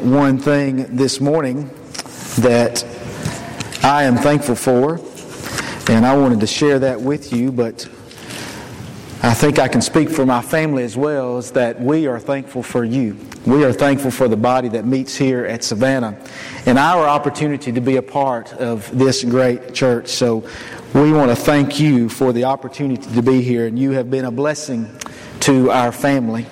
one thing this morning that I am thankful for, and I wanted to share that with you, but I think I can speak for my family as well, is that we are thankful for you. We are thankful for the body that meets here at Savannah and our opportunity to be a part of this great church. So we want to thank you for the opportunity to be here, and you have been a blessing to our family.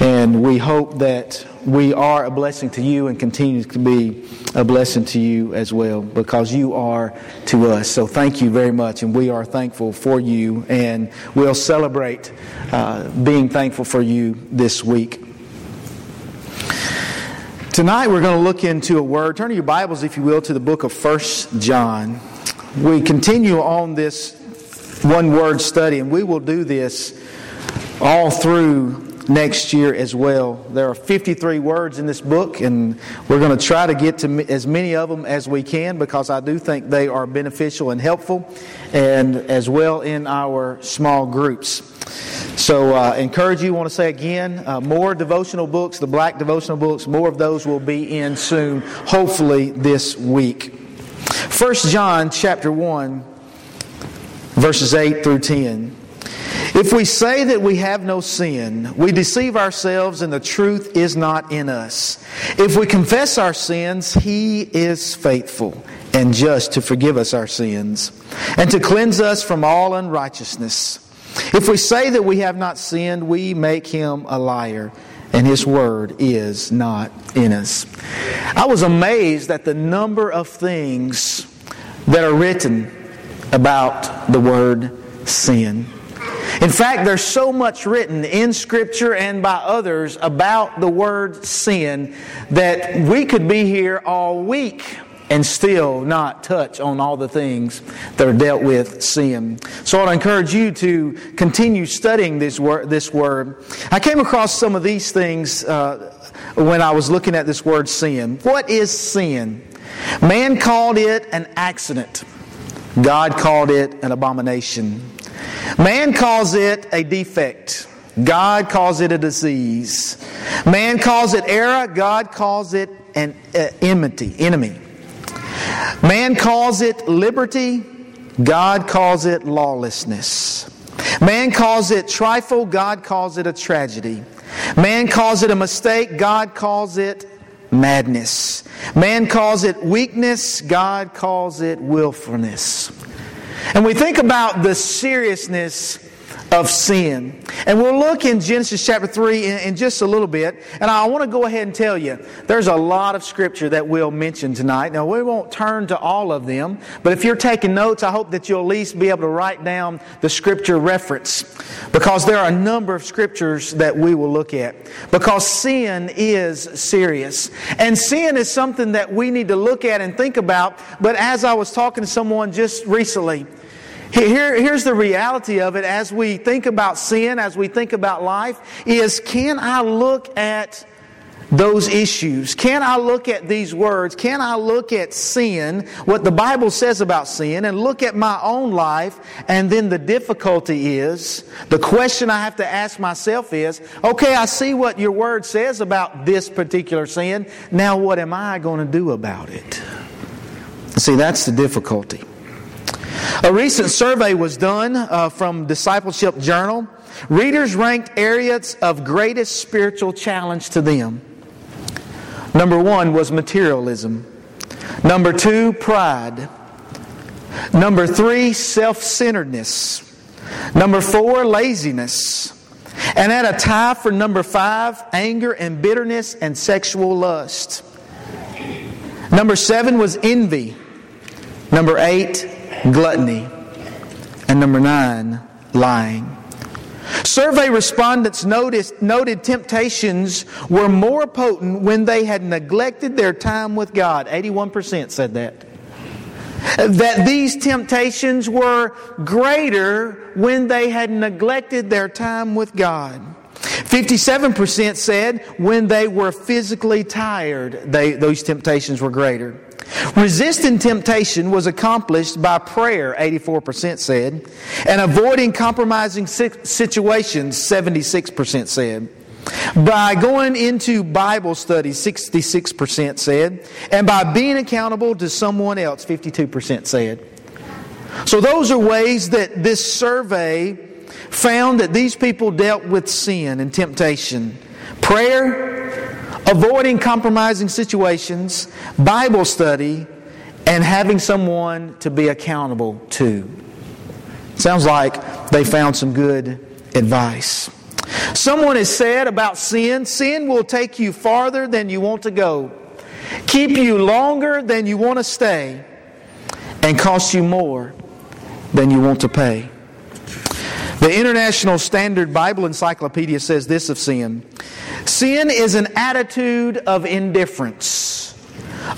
And we hope that we are a blessing to you and continue to be a blessing to you as well because you are to us. So thank you very much, and we are thankful for you, and we'll celebrate uh, being thankful for you this week. Tonight we're going to look into a word. Turn to your Bibles, if you will, to the book of First John. We continue on this one word study, and we will do this all through next year as well. There are 53 words in this book, and we're going to try to get to as many of them as we can because I do think they are beneficial and helpful, and as well in our small groups. So, uh, encourage you, want to say again, uh, more devotional books, the black devotional books, more of those will be in soon, hopefully this week. First John chapter 1, verses 8 through 10. If we say that we have no sin, we deceive ourselves and the truth is not in us. If we confess our sins, He is faithful and just to forgive us our sins and to cleanse us from all unrighteousness. If we say that we have not sinned, we make Him a liar and His Word is not in us. I was amazed at the number of things that are written about the word sin. In fact, there's so much written in Scripture and by others about the word sin that we could be here all week and still not touch on all the things that are dealt with sin. So I'd encourage you to continue studying this word. This word. I came across some of these things uh, when I was looking at this word sin. What is sin? Man called it an accident. God called it an abomination. Man calls it a defect. God calls it a disease. Man calls it error. God calls it an uh, enmity, enemy. Man calls it liberty. God calls it lawlessness. Man calls it trifle. God calls it a tragedy. Man calls it a mistake. God calls it madness. Man calls it weakness. God calls it willfulness. And we think about the seriousness of sin. And we'll look in Genesis chapter 3 in, in, just a little bit. And I want to go ahead and tell you, there's a lot of scripture that we'll mention tonight. Now, we won't turn to all of them, but if you're taking notes, I hope that you'll at least be able to write down the scripture reference because there are a number of scriptures that we will look at. Because sin is serious. And sin is something that we need to look at and think about. But as I was talking to someone just recently, here, here's the reality of it as we think about sin, as we think about life, is can I look at those issues? Can I look at these words? Can I look at sin, what the Bible says about sin, and look at my own life? And then the difficulty is, the question I have to ask myself is, okay, I see what your word says about this particular sin. Now what am I going to do about it? See, that's the difficulty. A recent survey was done uh, from Discipleship Journal. Readers ranked areas of greatest spiritual challenge to them. Number one was materialism. Number two, pride. Number three, self centeredness. Number four, laziness. And at a tie for number five, anger and bitterness and sexual lust. Number seven was envy. Number eight, gluttony. And number nine, lying. Survey respondents noticed, noted temptations were more potent when they had neglected their time with God. 81% said that. That these temptations were greater when they had neglected their time with God. 57% said when they were physically tired, they, those temptations were greater. Resisting temptation was accomplished by prayer, 84% said, and avoiding compromising situations, 76% said. by going into Bible study, 66% said, and by being accountable to someone else, 52% said. So, those are ways that this survey found that these people dealt with sin and temptation. Prayer, avoiding compromising situations, Bible study, and having someone to be accountable to. Sounds like they found some good advice. Someone has said about sin sin will take you farther than you want to go, keep you longer than you want to stay, and cost you more than you want to pay. The International Standard Bible Encyclopedia says this of sin Sin is an attitude of indifference,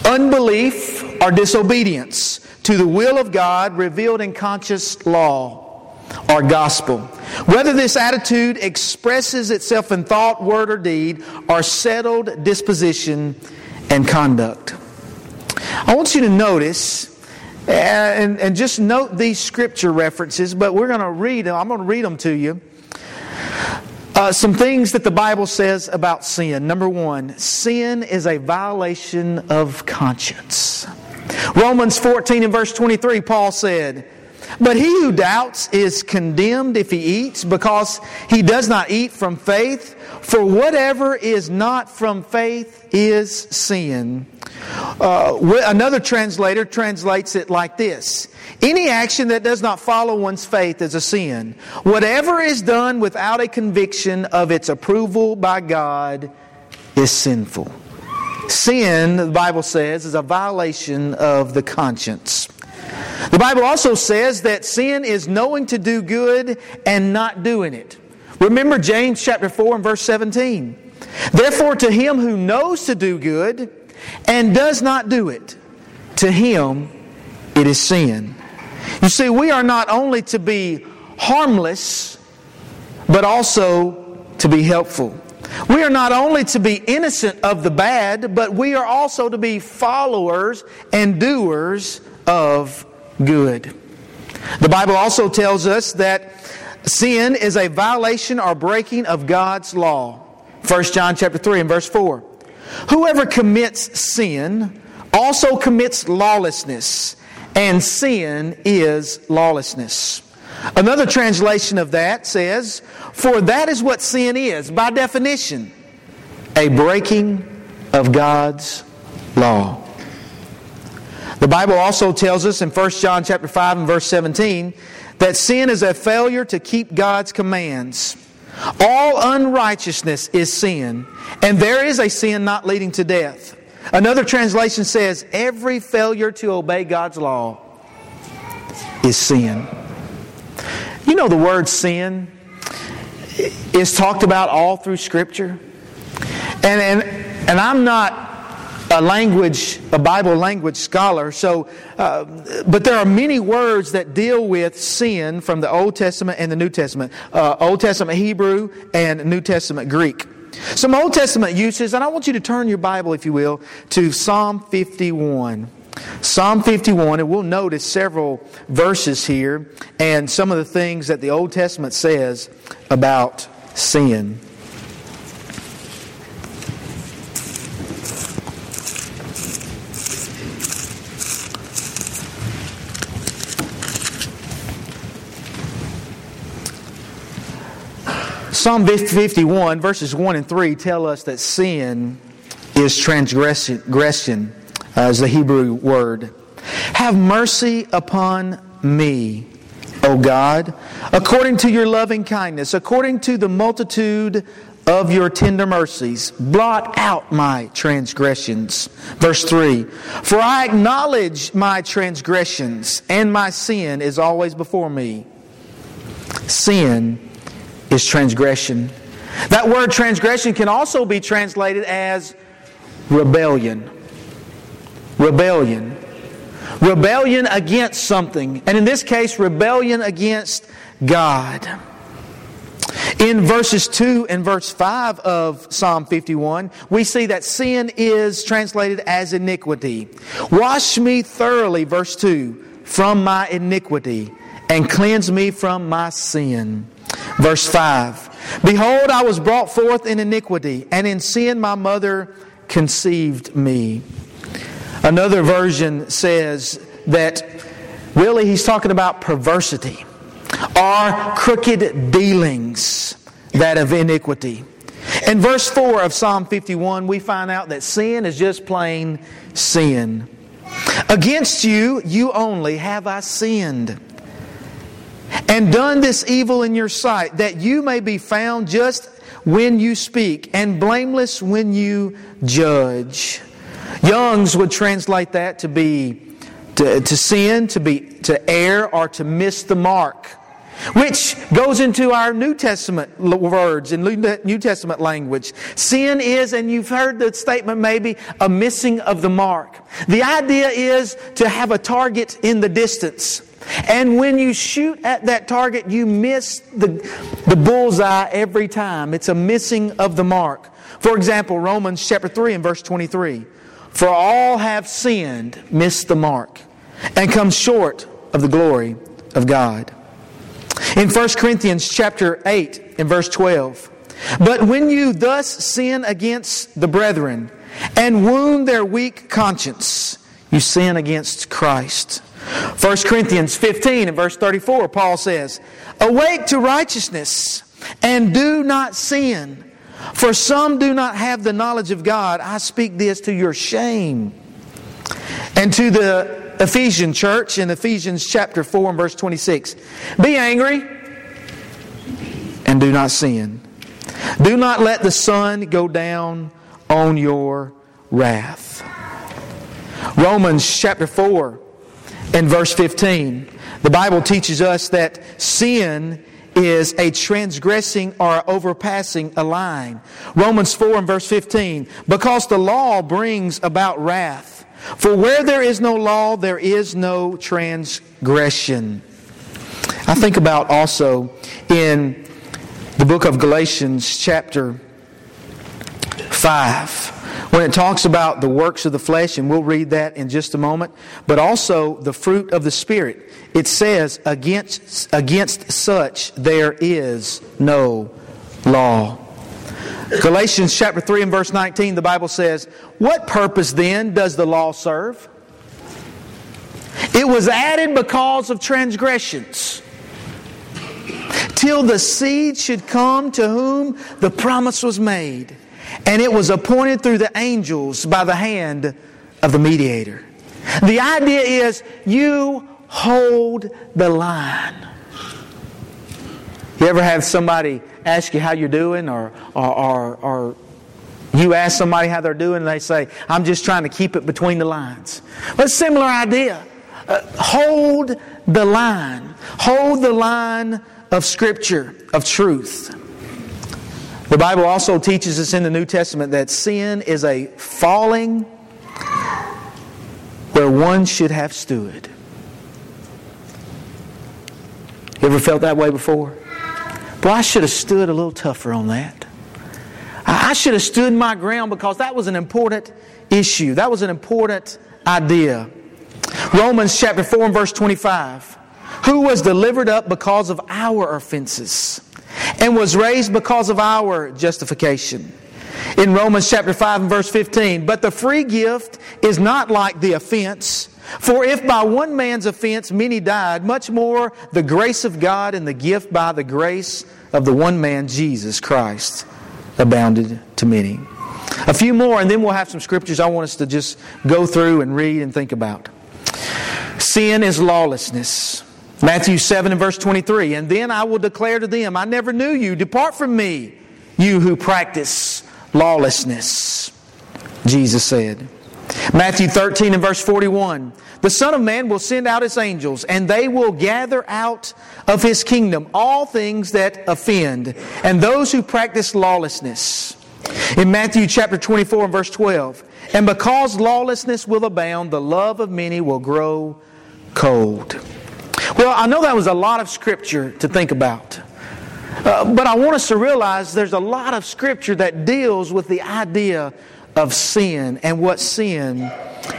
unbelief, or disobedience to the will of God revealed in conscious law or gospel. Whether this attitude expresses itself in thought, word, or deed, or settled disposition and conduct. I want you to notice and, and just note these scripture references, but we're going to read them. I'm going to read them to you. Uh, some things that the Bible says about sin. Number one, sin is a violation of conscience. Romans 14 and verse 23, Paul said, But he who doubts is condemned if he eats, because he does not eat from faith. For whatever is not from faith is sin. Uh, another translator translates it like this Any action that does not follow one's faith is a sin. Whatever is done without a conviction of its approval by God is sinful. Sin, the Bible says, is a violation of the conscience. The Bible also says that sin is knowing to do good and not doing it. Remember James chapter 4 and verse 17. Therefore, to him who knows to do good and does not do it, to him it is sin. You see, we are not only to be harmless, but also to be helpful. We are not only to be innocent of the bad, but we are also to be followers and doers of good. The Bible also tells us that sin is a violation or breaking of God's law. 1 John chapter 3 and verse 4. Whoever commits sin also commits lawlessness, and sin is lawlessness. Another translation of that says, For that is what sin is, by definition, a breaking of God's law. The Bible also tells us in 1 John chapter 5 and verse 17 that sin is a failure to keep God's commands. All unrighteousness is sin, and there is a sin not leading to death. Another translation says every failure to obey God's law is sin. You know, the word sin is talked about all through Scripture. And, and, and I'm not a language, a Bible language scholar. So, uh, but there are many words that deal with sin from the Old Testament and the New Testament. Uh, Old Testament Hebrew and New Testament Greek. Some Old Testament uses, and I want you to turn your Bible, if you will, to Psalm 51. Psalm 51, and we'll notice several verses here and some of the things that the Old Testament says about sin. Psalm 51, verses 1 and 3 tell us that sin is transgression, as uh, the Hebrew word. Have mercy upon me, O God, according to your loving kindness, according to the multitude of your tender mercies. Blot out my transgressions. Verse 3 For I acknowledge my transgressions, and my sin is always before me. Sin is transgression. That word transgression can also be translated as rebellion. Rebellion. Rebellion against something. And in this case, rebellion against God. In verses 2 and verse 5 of Psalm 51, we see that sin is translated as iniquity. Wash me thoroughly, verse 2, from my iniquity and cleanse me from my sin. Verse 5 Behold, I was brought forth in iniquity, and in sin my mother conceived me. Another version says that really he's talking about perversity or crooked dealings, that of iniquity. In verse 4 of Psalm 51, we find out that sin is just plain sin. Against you, you only have I sinned and done this evil in your sight, that you may be found just when you speak and blameless when you judge. Young's would translate that to be to, to sin, to be to err, or to miss the mark. Which goes into our New Testament words in New Testament language. Sin is, and you've heard the statement maybe, a missing of the mark. The idea is to have a target in the distance. And when you shoot at that target, you miss the, the bullseye every time. It's a missing of the mark. For example, Romans chapter 3 and verse 23. For all have sinned, missed the mark, and come short of the glory of God. In 1 Corinthians chapter 8 and verse 12. But when you thus sin against the brethren and wound their weak conscience, you sin against Christ. 1 Corinthians 15 and verse 34, Paul says, Awake to righteousness and do not sin. For some do not have the knowledge of God. I speak this to your shame. And to the Ephesian church in Ephesians chapter 4 and verse 26, Be angry and do not sin. Do not let the sun go down on your wrath. Romans chapter 4 and verse 15. The Bible teaches us that sin is a transgressing or overpassing a line. Romans 4 and verse 15. Because the law brings about wrath. For where there is no law, there is no transgression. I think about also in the book of Galatians, chapter 5 when it talks about the works of the flesh, and we'll read that in just a moment, but also the fruit of the Spirit, it says, against, against such there is no law. Galatians chapter 3 and verse 19, the Bible says, What purpose then does the law serve? It was added because of transgressions, till the seed should come to whom the promise was made. And it was appointed through the angels by the hand of the mediator. The idea is you hold the line. You ever have somebody ask you how you're doing, or, or, or, or you ask somebody how they're doing, and they say, I'm just trying to keep it between the lines. But similar idea. Uh, hold the line. Hold the line of Scripture, of truth. The Bible also teaches us in the New Testament that sin is a falling where one should have stood. You ever felt that way before? Boy, I should have stood a little tougher on that. I should have stood my ground because that was an important issue. That was an important idea. Romans chapter 4 and verse 25. Who was delivered up because of our offenses and was raised because of our justification. In Romans chapter 5 and verse 15, but the free gift is not like the offense. For if by one man's offense many died, much more the grace of God and the gift by the grace of the one man, Jesus Christ, abounded to many. A few more, and then we'll have some scriptures I want us to just go through and read and think about. Sin is lawlessness. Matthew 7 and verse 23. And then I will declare to them, I never knew you. Depart from me, you who practice lawlessness. Jesus said. Matthew 13 and verse 41. The Son of Man will send out his angels, and they will gather out of his kingdom all things that offend, and those who practice lawlessness. In Matthew chapter 24 and verse 12. And because lawlessness will abound, the love of many will grow cold. Well, I know that was a lot of scripture to think about. Uh, but I want us to realize there's a lot of scripture that deals with the idea of sin and what sin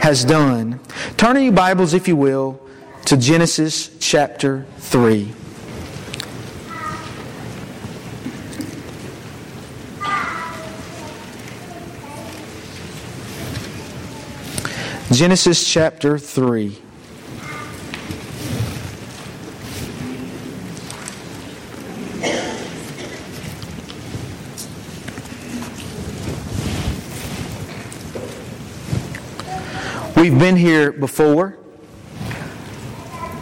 has done. Turn in your Bibles, if you will, to Genesis chapter 3. Genesis chapter 3. We've been here before,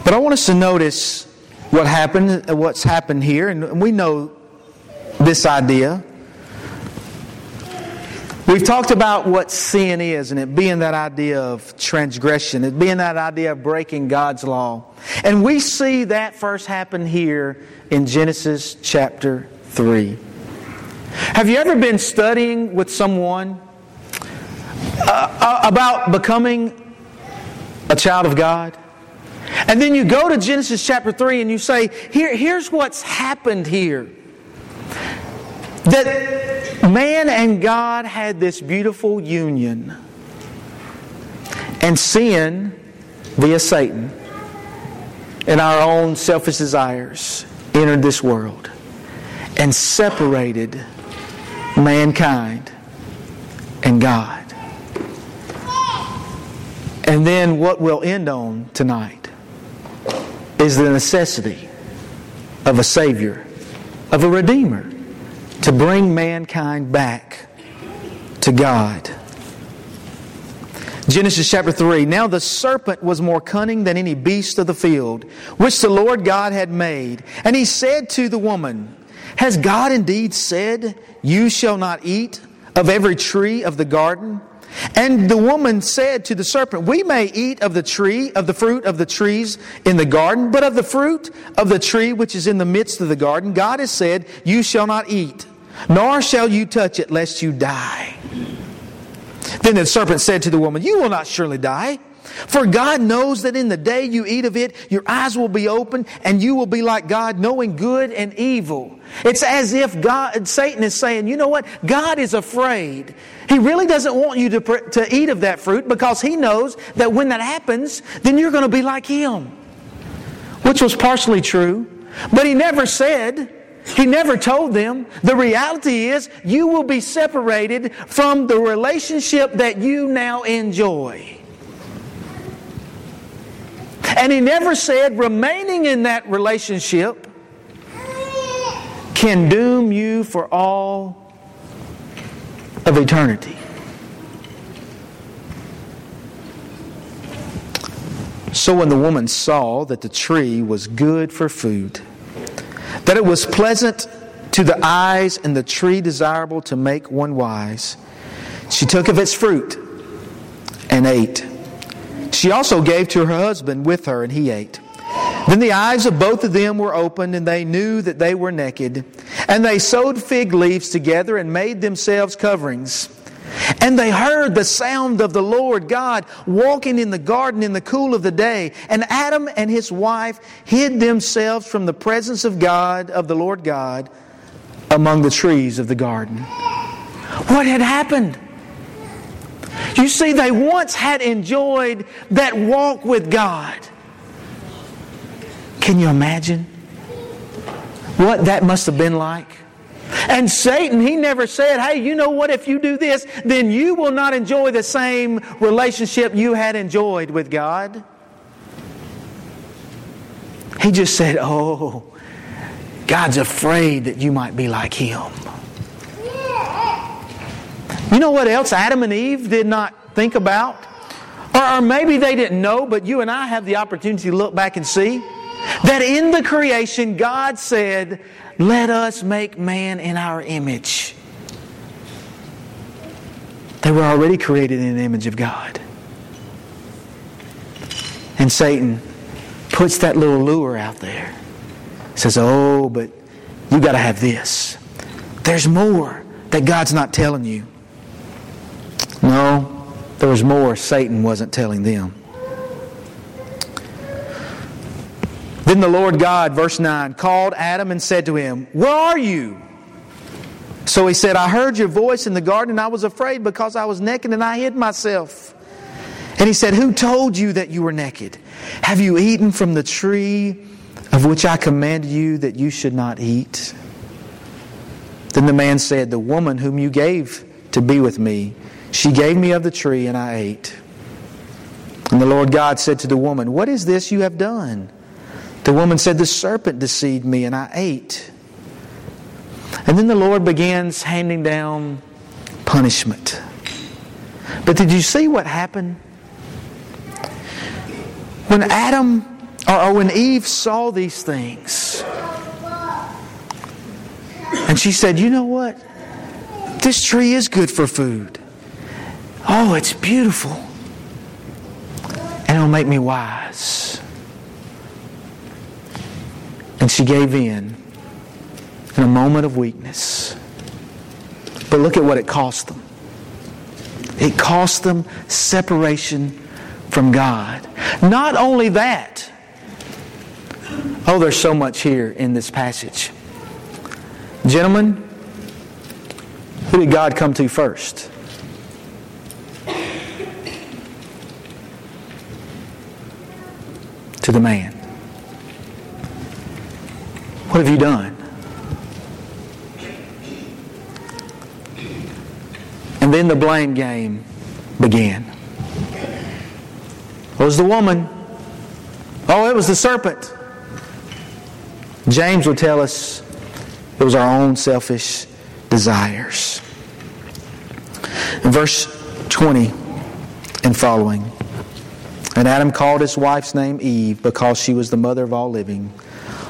but I want us to notice what happened, uh, what's happened here, and we know this idea. We've talked about what sin is, and it being that idea of transgression, it being that idea of breaking God's law. And we see that first happen here in Genesis chapter 3. Have you ever been studying with someone uh, uh about becoming a child of God? And then you go to Genesis chapter 3 and you say, Here, here's what's happened here. That man and God had this beautiful union. And sin, via Satan, and our own selfish desires, entered this world and separated mankind and God. And then what we'll end on tonight is the necessity of a Savior, of a Redeemer, to bring mankind back to God. Genesis chapter 3 Now the serpent was more cunning than any beast of the field, which the Lord God had made. And he said to the woman, Has God indeed said, You shall not eat of every tree of the garden? And the woman said to the serpent, We may eat of the tree, of the fruit of the trees in the garden, but of the fruit of the tree which is in the midst of the garden, God has said, You shall not eat, nor shall you touch it, lest you die. Then the serpent said to the woman, You will not surely die. For God knows that in the day you eat of it, your eyes will be open and you will be like God, knowing good and evil. It's as if God, Satan is saying, you know what? God is afraid. He really doesn't want you to, to eat of that fruit because he knows that when that happens, then you're going to be like him. Which was partially true. But he never said, he never told them. The reality is, you will be separated from the relationship that you now enjoy. And he never said remaining in that relationship can doom you for all of eternity. So when the woman saw that the tree was good for food, that it was pleasant to the eyes and the tree desirable to make one wise, she took of its fruit and ate. She also gave to her husband with her, and he ate. Then the eyes of both of them were opened, and they knew that they were naked. And they sewed fig leaves together and made themselves coverings. And they heard the sound of the Lord God walking in the garden in the cool of the day. And Adam and his wife hid themselves from the presence of God, of the Lord God, among the trees of the garden. What had happened? You see, they once had enjoyed that walk with God. Can you imagine what that must have been like? And Satan, he never said, hey, you know what, if you do this, then you will not enjoy the same relationship you had enjoyed with God. He just said, oh, God's afraid that you might be like him. You know what else Adam and Eve did not think about? Or, or, maybe they didn't know, but you and I have the opportunity to look back and see that in the creation, God said, Let us make man in our image. They were already created in the image of God. And Satan puts that little lure out there. Says, Oh, but you got to have this. There's more that God's not telling you. No, there was more Satan wasn't telling them. Then the Lord God, verse 9, called Adam and said to him, Where are you? So he said, I heard your voice in the garden and I was afraid because I was naked and I hid myself. And he said, Who told you that you were naked? Have you eaten from the tree of which I commanded you that you should not eat? Then the man said, The woman whom you gave to be with me, she gave me of the tree, and I ate. And the Lord God said to the woman, What is this you have done? The woman said, The serpent deceived me, and I ate. And then the Lord begins handing down punishment. But did you see what happened? When Adam or when Eve saw these things, and she said, You know what? This tree is good for food. Oh, it's beautiful. And it'll make me wise. And she gave in in a moment of weakness. But look at what it cost them. It cost them separation from God. Not only that, oh, there's so much here in this passage. Gentlemen, who did God come to first? To the man. What have you done? And then the blame game began. It was the woman. Oh, it was the serpent. James would tell us it was our own selfish desires. In verse 20 and following, and Adam called his wife's name Eve because she was the mother of all living.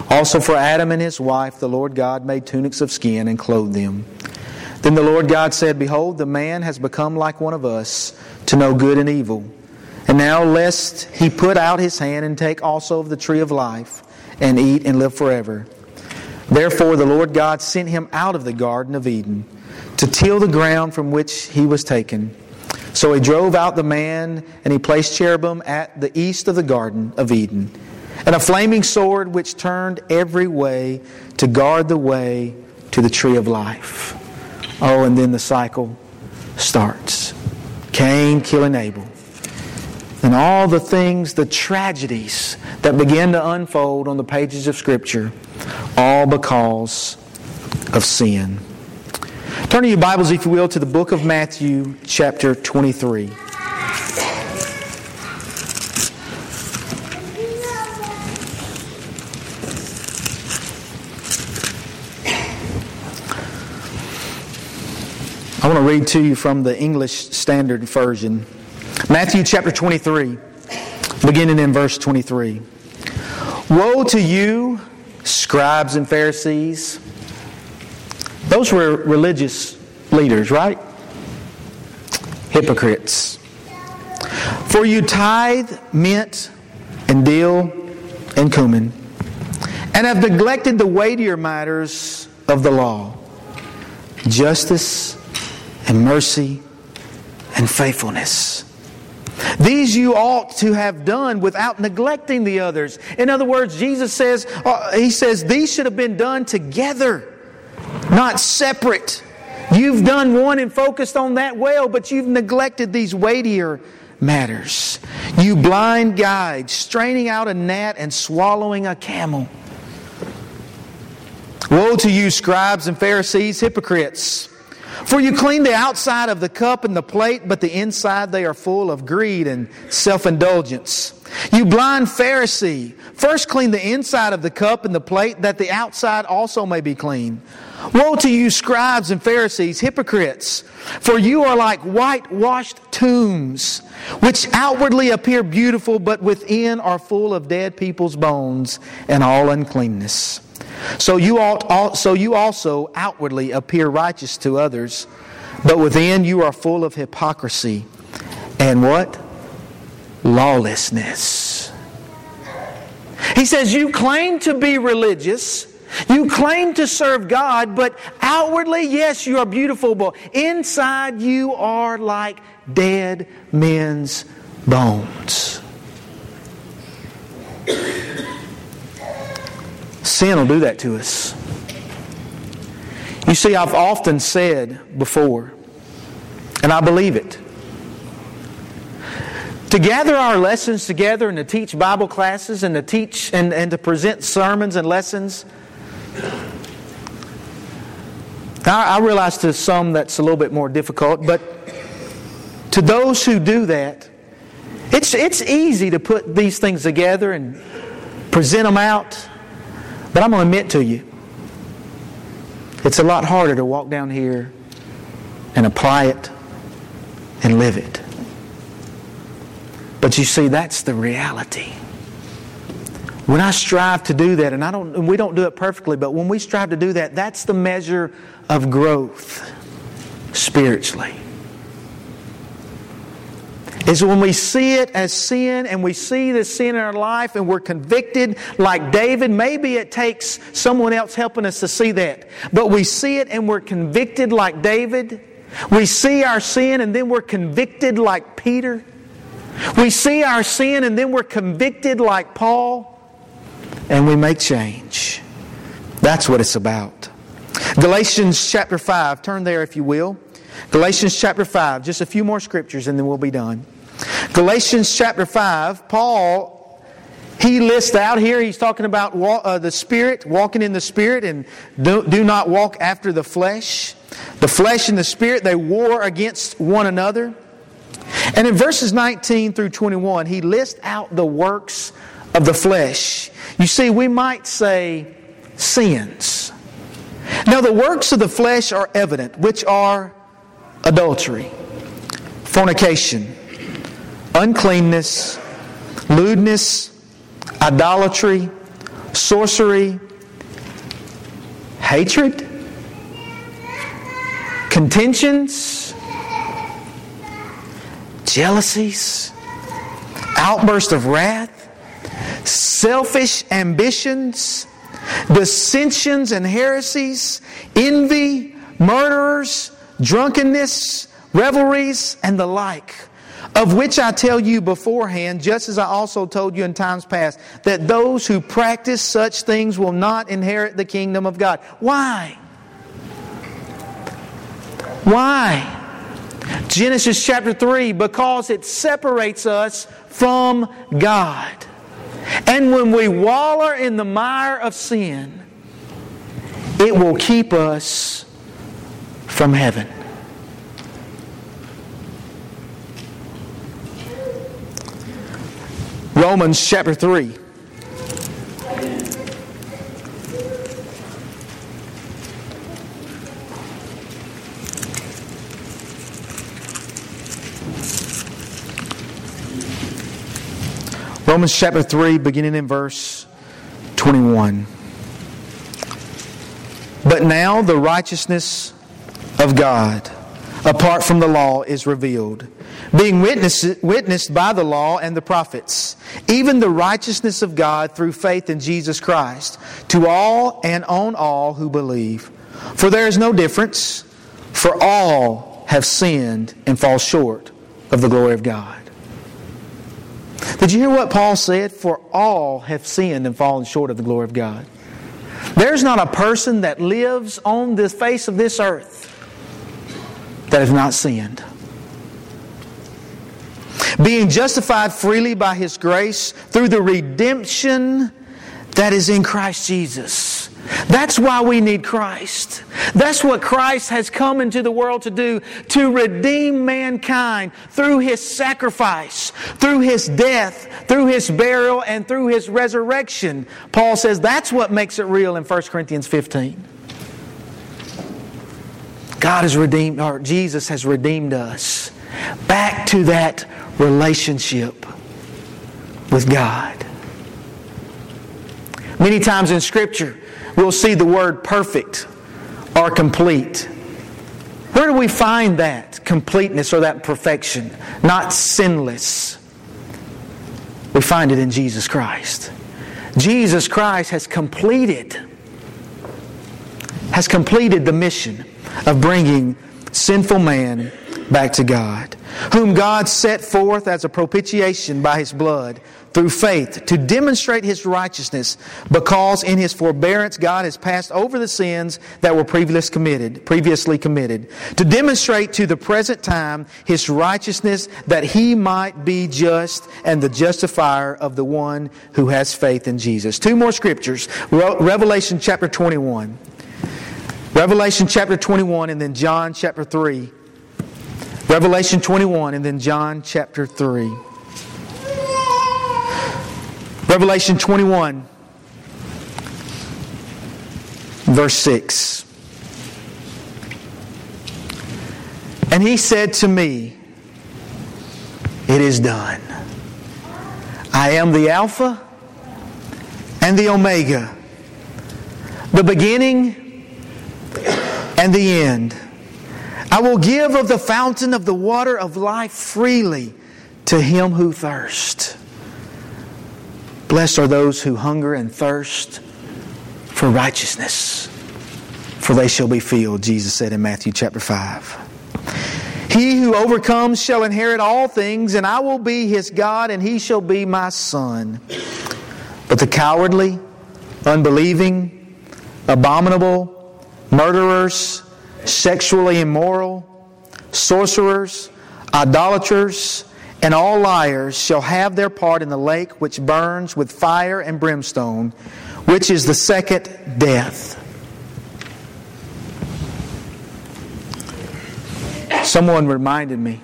Also for Adam and his wife, the Lord God made tunics of skin and clothed them. Then the Lord God said, Behold, the man has become like one of us to know good and evil. And now, lest he put out his hand and take also of the tree of life and eat and live forever. Therefore, the Lord God sent him out of the Garden of Eden to till the ground from which he was taken. So he drove out the man, and he placed cherubim at the east of the Garden of Eden, and a flaming sword which turned every way to guard the way to the tree of life. Oh, and then the cycle starts Cain killing Abel. And all the things, the tragedies that begin to unfold on the pages of Scripture, all because of sin. Turn to your Bibles, if you will, to the book of Matthew, chapter 23. I want to read to you from the English Standard Version. Matthew chapter 23, beginning in verse 23. Woe to you, scribes and Pharisees! Those were religious leaders, right? Hypocrites. For you tithe mint and dill and cumin, and have neglected the weightier matters of the law justice and mercy and faithfulness. These you ought to have done without neglecting the others. In other words, Jesus says, uh, He says, these should have been done together, not separate. You've done one and focused on that well, but you've neglected these weightier matters. You blind guides, straining out a gnat and swallowing a camel. Woe to you, scribes and Pharisees, hypocrites! For you clean the outside of the cup and the plate, but the inside they are full of greed and self indulgence. You blind Pharisee, first clean the inside of the cup and the plate, that the outside also may be clean. Woe to you, scribes and Pharisees, hypocrites! For you are like whitewashed tombs, which outwardly appear beautiful, but within are full of dead people's bones and all uncleanness. So you, ought, so you also outwardly appear righteous to others, but within you are full of hypocrisy and what? Lawlessness. He says, You claim to be religious. You claim to serve God, but outwardly, yes, you are beautiful, but inside you are like dead men's bones. Sin will do that to us. You see, I've often said before, and I believe it. To gather our lessons together and to teach Bible classes and to teach and, and to present sermons and lessons, I, I realize to some that's a little bit more difficult, but to those who do that, It's, it's easy to put these things together and present them out, but I'm going to admit to you, it's a lot harder to walk down here and apply it and live it. But you see, that's the reality. When I strive to do that, and I don't, and we don't do it perfectly, but when we strive to do that, that's the measure of growth spiritually. Is when we see it as sin and we see the sin in our life and we're convicted like David. Maybe it takes someone else helping us to see that. But we see it and we're convicted like David. We see our sin and then we're convicted like Peter. We see our sin and then we're convicted like Paul and we make change. That's what it's about. Galatians chapter 5, turn there if you will. Galatians chapter 5, just a few more scriptures and then we'll be done. Galatians chapter 5, Paul, he lists out here, he's talking about uh, the Spirit, walking in the Spirit, and do, do not walk after the flesh. The flesh and the Spirit, they war against one another. And in verses 19 through 21, he lists out the works of the flesh. You see, we might say sins. Now, the works of the flesh are evident, which are adultery, fornication, uncleanness, lewdness, idolatry, sorcery, hatred, contentions, jealousies, outburst of wrath selfish ambitions, dissensions and heresies, envy, murderers, drunkenness, revelries, and the like. Of which I tell you beforehand, just as I also told you in times past, that those who practice such things will not inherit the kingdom of God. Why? Why? Genesis chapter 3, because it separates us from God. And when we waller in the mire of sin, it will keep us from heaven. Romans chapter 3. Romans chapter 3, beginning in verse 21. But now the righteousness of God, apart from the law, is revealed, being witnessed, witnessed by the law and the prophets, even the righteousness of God through faith in Jesus Christ, to all and on all who believe. For there is no difference, for all have sinned and fall short of the glory of God. Did you hear what Paul said? For all have sinned and fallen short of the glory of God. There's not a person that lives on the face of this earth that has not sinned. Being justified freely by His grace through the redemption that is in Christ Jesus that's why we need Christ. That's what Christ has come into the world to do, to redeem mankind through His sacrifice, through His death, through His burial, and through His resurrection. Paul says that's what makes it real in 1 Corinthians 15. God has redeemed, or Jesus has redeemed us back to that relationship with God. Many times in Scripture, we'll see the word perfect or complete. Where do we find that completeness or that perfection? Not sinless. We find it in Jesus Christ. Jesus Christ has completed has completed the mission of bringing sinful man back to God, whom God set forth as a propitiation by his blood through faith to demonstrate his righteousness because in his forbearance God has passed over the sins that were previously committed, previously committed, to demonstrate to the present time his righteousness that he might be just and the justifier of the one who has faith in Jesus. Two more scriptures. Revelation chapter 21. Revelation chapter 21 and then John chapter 3. Revelation 21 and then John chapter 3. Revelation 21, verse 6. And he said to me, It is done. I am the Alpha and the Omega, the beginning and the end. I will give of the fountain of the water of life freely to him who thirsts. Blessed are those who hunger and thirst for righteousness, for they shall be filled, Jesus said in Matthew chapter 5. He who overcomes shall inherit all things, and I will be his God, and he shall be my son. But the cowardly, unbelieving, abominable, murderers, sexually immoral, sorcerers, idolaters, and all liars shall have their part in the lake which burns with fire and brimstone, which is the second death. Someone reminded me.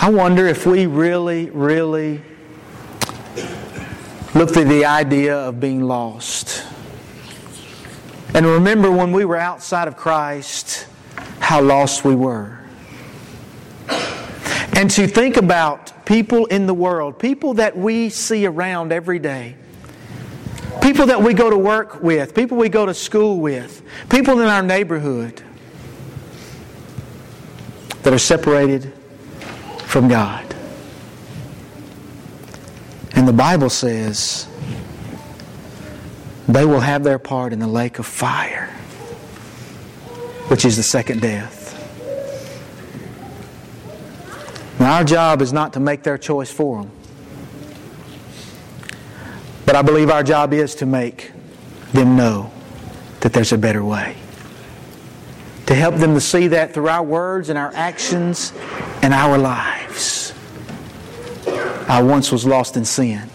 I wonder if we really, really looked at the idea of being lost. And remember when we were outside of Christ, how lost we were. And to think about people in the world, people that we see around every day, people that we go to work with, people we go to school with, people in our neighborhood that are separated from God. And the Bible says they will have their part in the lake of fire, which is the second death. Now, our job is not to make their choice for them. But I believe our job is to make them know that there's a better way. To help them to see that through our words and our actions and our lives. I once was lost in sin.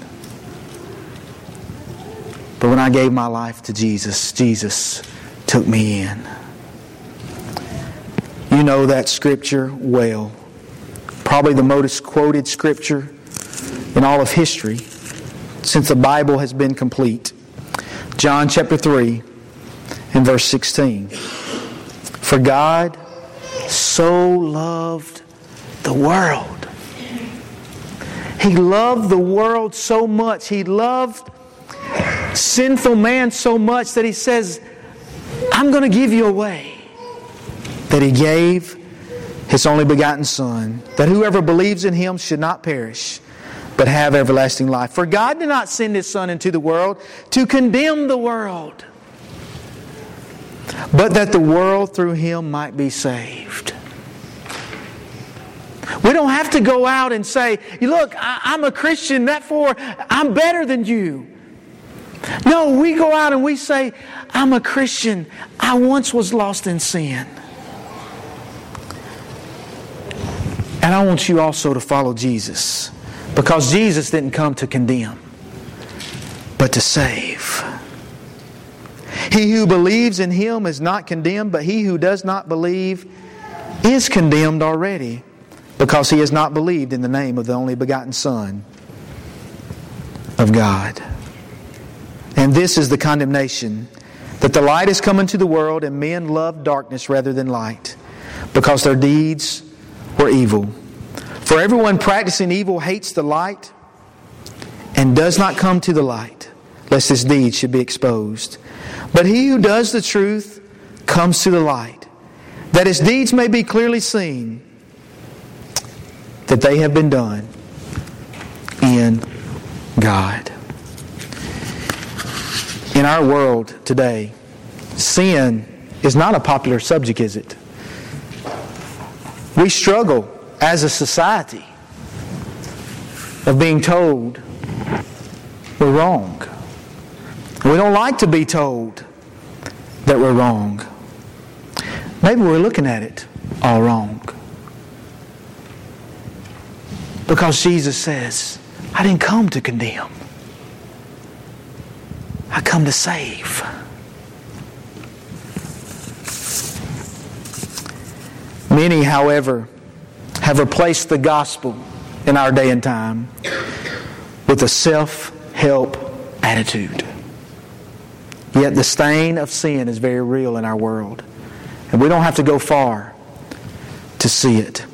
But when I gave my life to Jesus, Jesus took me in. You know that scripture well probably the most quoted scripture in all of history since the Bible has been complete. John chapter 3 and verse 16. For God so loved the world. He loved the world so much. He loved sinful man so much that he says, I'm going to give you away. That he gave his only begotten Son, that whoever believes in him should not perish, but have everlasting life. For God did not send his Son into the world to condemn the world, but that the world through him might be saved. We don't have to go out and say, Look, I'm a Christian, therefore I'm better than you. No, we go out and we say, I'm a Christian. I once was lost in sin. And I want you also to follow Jesus because Jesus didn't come to condemn, but to save. He who believes in him is not condemned, but he who does not believe is condemned already because he has not believed in the name of the only begotten Son of God. And this is the condemnation that the light has come into the world, and men love darkness rather than light because their deeds were evil. For everyone practicing evil hates the light and does not come to the light, lest his deeds should be exposed. But he who does the truth comes to the light, that his deeds may be clearly seen, that they have been done in God. In our world today, sin is not a popular subject, is it? We struggle as a society of being told we're wrong. We don't like to be told that we're wrong. Maybe we're looking at it all wrong. Because Jesus says, I didn't come to condemn. I come to save. Many, however, have replaced the gospel in our day and time with a self help attitude. Yet the stain of sin is very real in our world. And we don't have to go far to see it.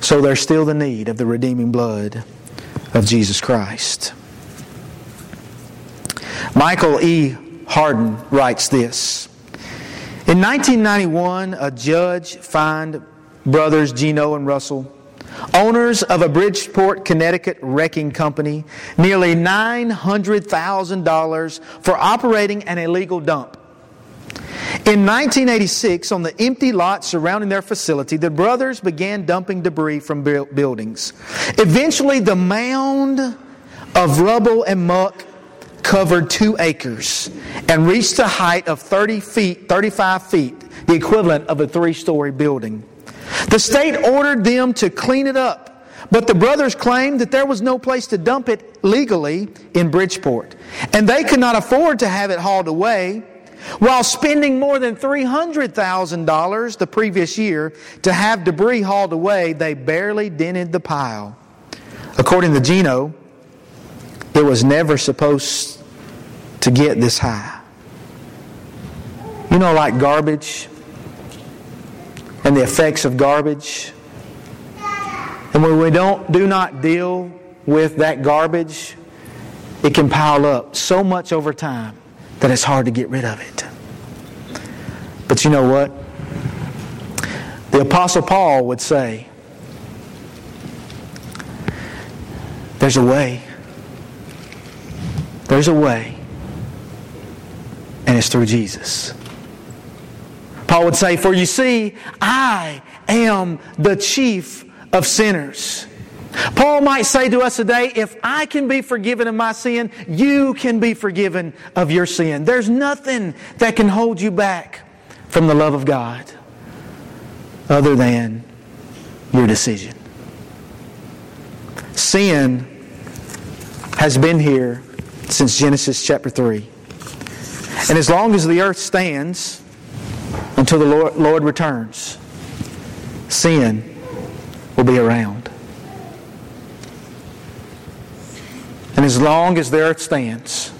So there's still the need of the redeeming blood of Jesus Christ. Michael E. Hardin writes this. In 1991, a judge fined brothers Gino and Russell, owners of a Bridgeport, Connecticut wrecking company, nearly $900,000 for operating an illegal dump. In 1986, on the empty lot surrounding their facility, the brothers began dumping debris from buildings. Eventually, the mound of rubble and muck covered two acres and reached a height of 30 feet, 35 feet, the equivalent of a three story building. The state ordered them to clean it up, but the brothers claimed that there was no place to dump it legally in Bridgeport, and they could not afford to have it hauled away. While spending more than $300,000 the previous year to have debris hauled away, they barely dented the pile. According to Gino, it was never supposed to get this high. You know, like garbage and the effects of garbage. And when we don't do not deal with that garbage, it can pile up so much over time that it's hard to get rid of it. But you know what? The Apostle Paul would say, There's a way. There's a way. And it's through Jesus. Paul would say, For you see, I am the chief of sinners. Paul might say to us today, if I can be forgiven of my sin, you can be forgiven of your sin. There's nothing that can hold you back from the love of God other than your decision. Sin has been here since Genesis chapter 3. And as long as the earth stands until the Lord, Lord returns, sin will be around. And as long as the earth stands,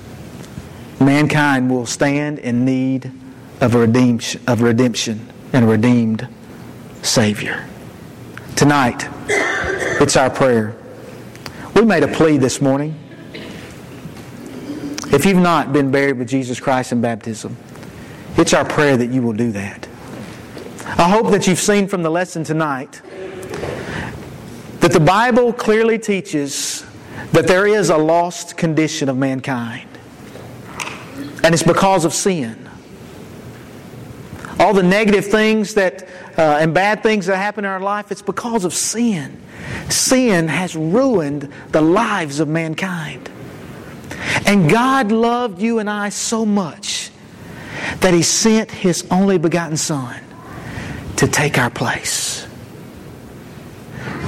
mankind will stand in need of, a redemption, of redemption and a redeemed Savior. Tonight, it's our prayer. We made a plea this morning if you've not been buried with Jesus Christ in baptism, it's our prayer that you will do that. I hope that you've seen from the lesson tonight that the Bible clearly teaches that there is a lost condition of mankind. And it's because of sin. All the negative things that uh, and bad things that happen in our life, it's because of sin. Sin has ruined the lives of mankind. And God loved you and I so much that He sent His only begotten Son to take our place,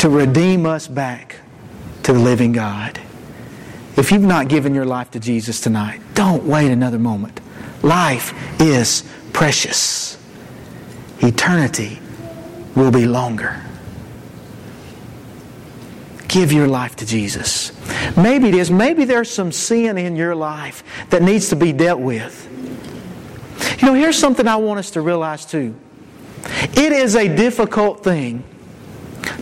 to redeem us back to the living God. If you've not given your life to Jesus tonight, don't wait another moment. Life is precious. Eternity will be longer give your life to Jesus. Maybe it is. Maybe there's some sin in your life that needs to be dealt with. You know, here's something I want us to realize too. It is a difficult thing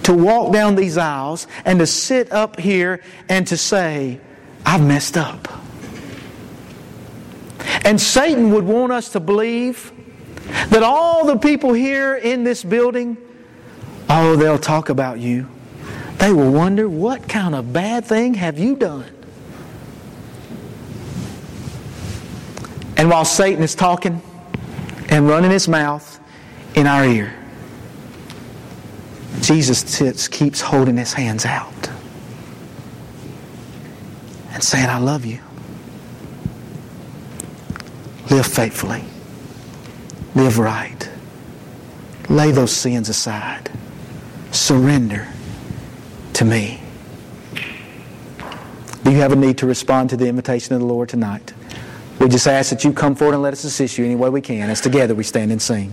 to walk down these aisles and to sit up here and to say, I've messed up. And Satan would want us to believe that all the people here in this building, oh, they'll talk about you. They will wonder, what kind of bad thing have you done? And while Satan is talking and running his mouth in our ear, Jesus sits, keeps holding his hands out and saying, I love you. Live faithfully. Live right. Lay those sins aside. Surrender to me. Do you have a need to respond to the invitation of the Lord tonight? We just ask that you come forward and let us assist you any way we can as together we stand and sing.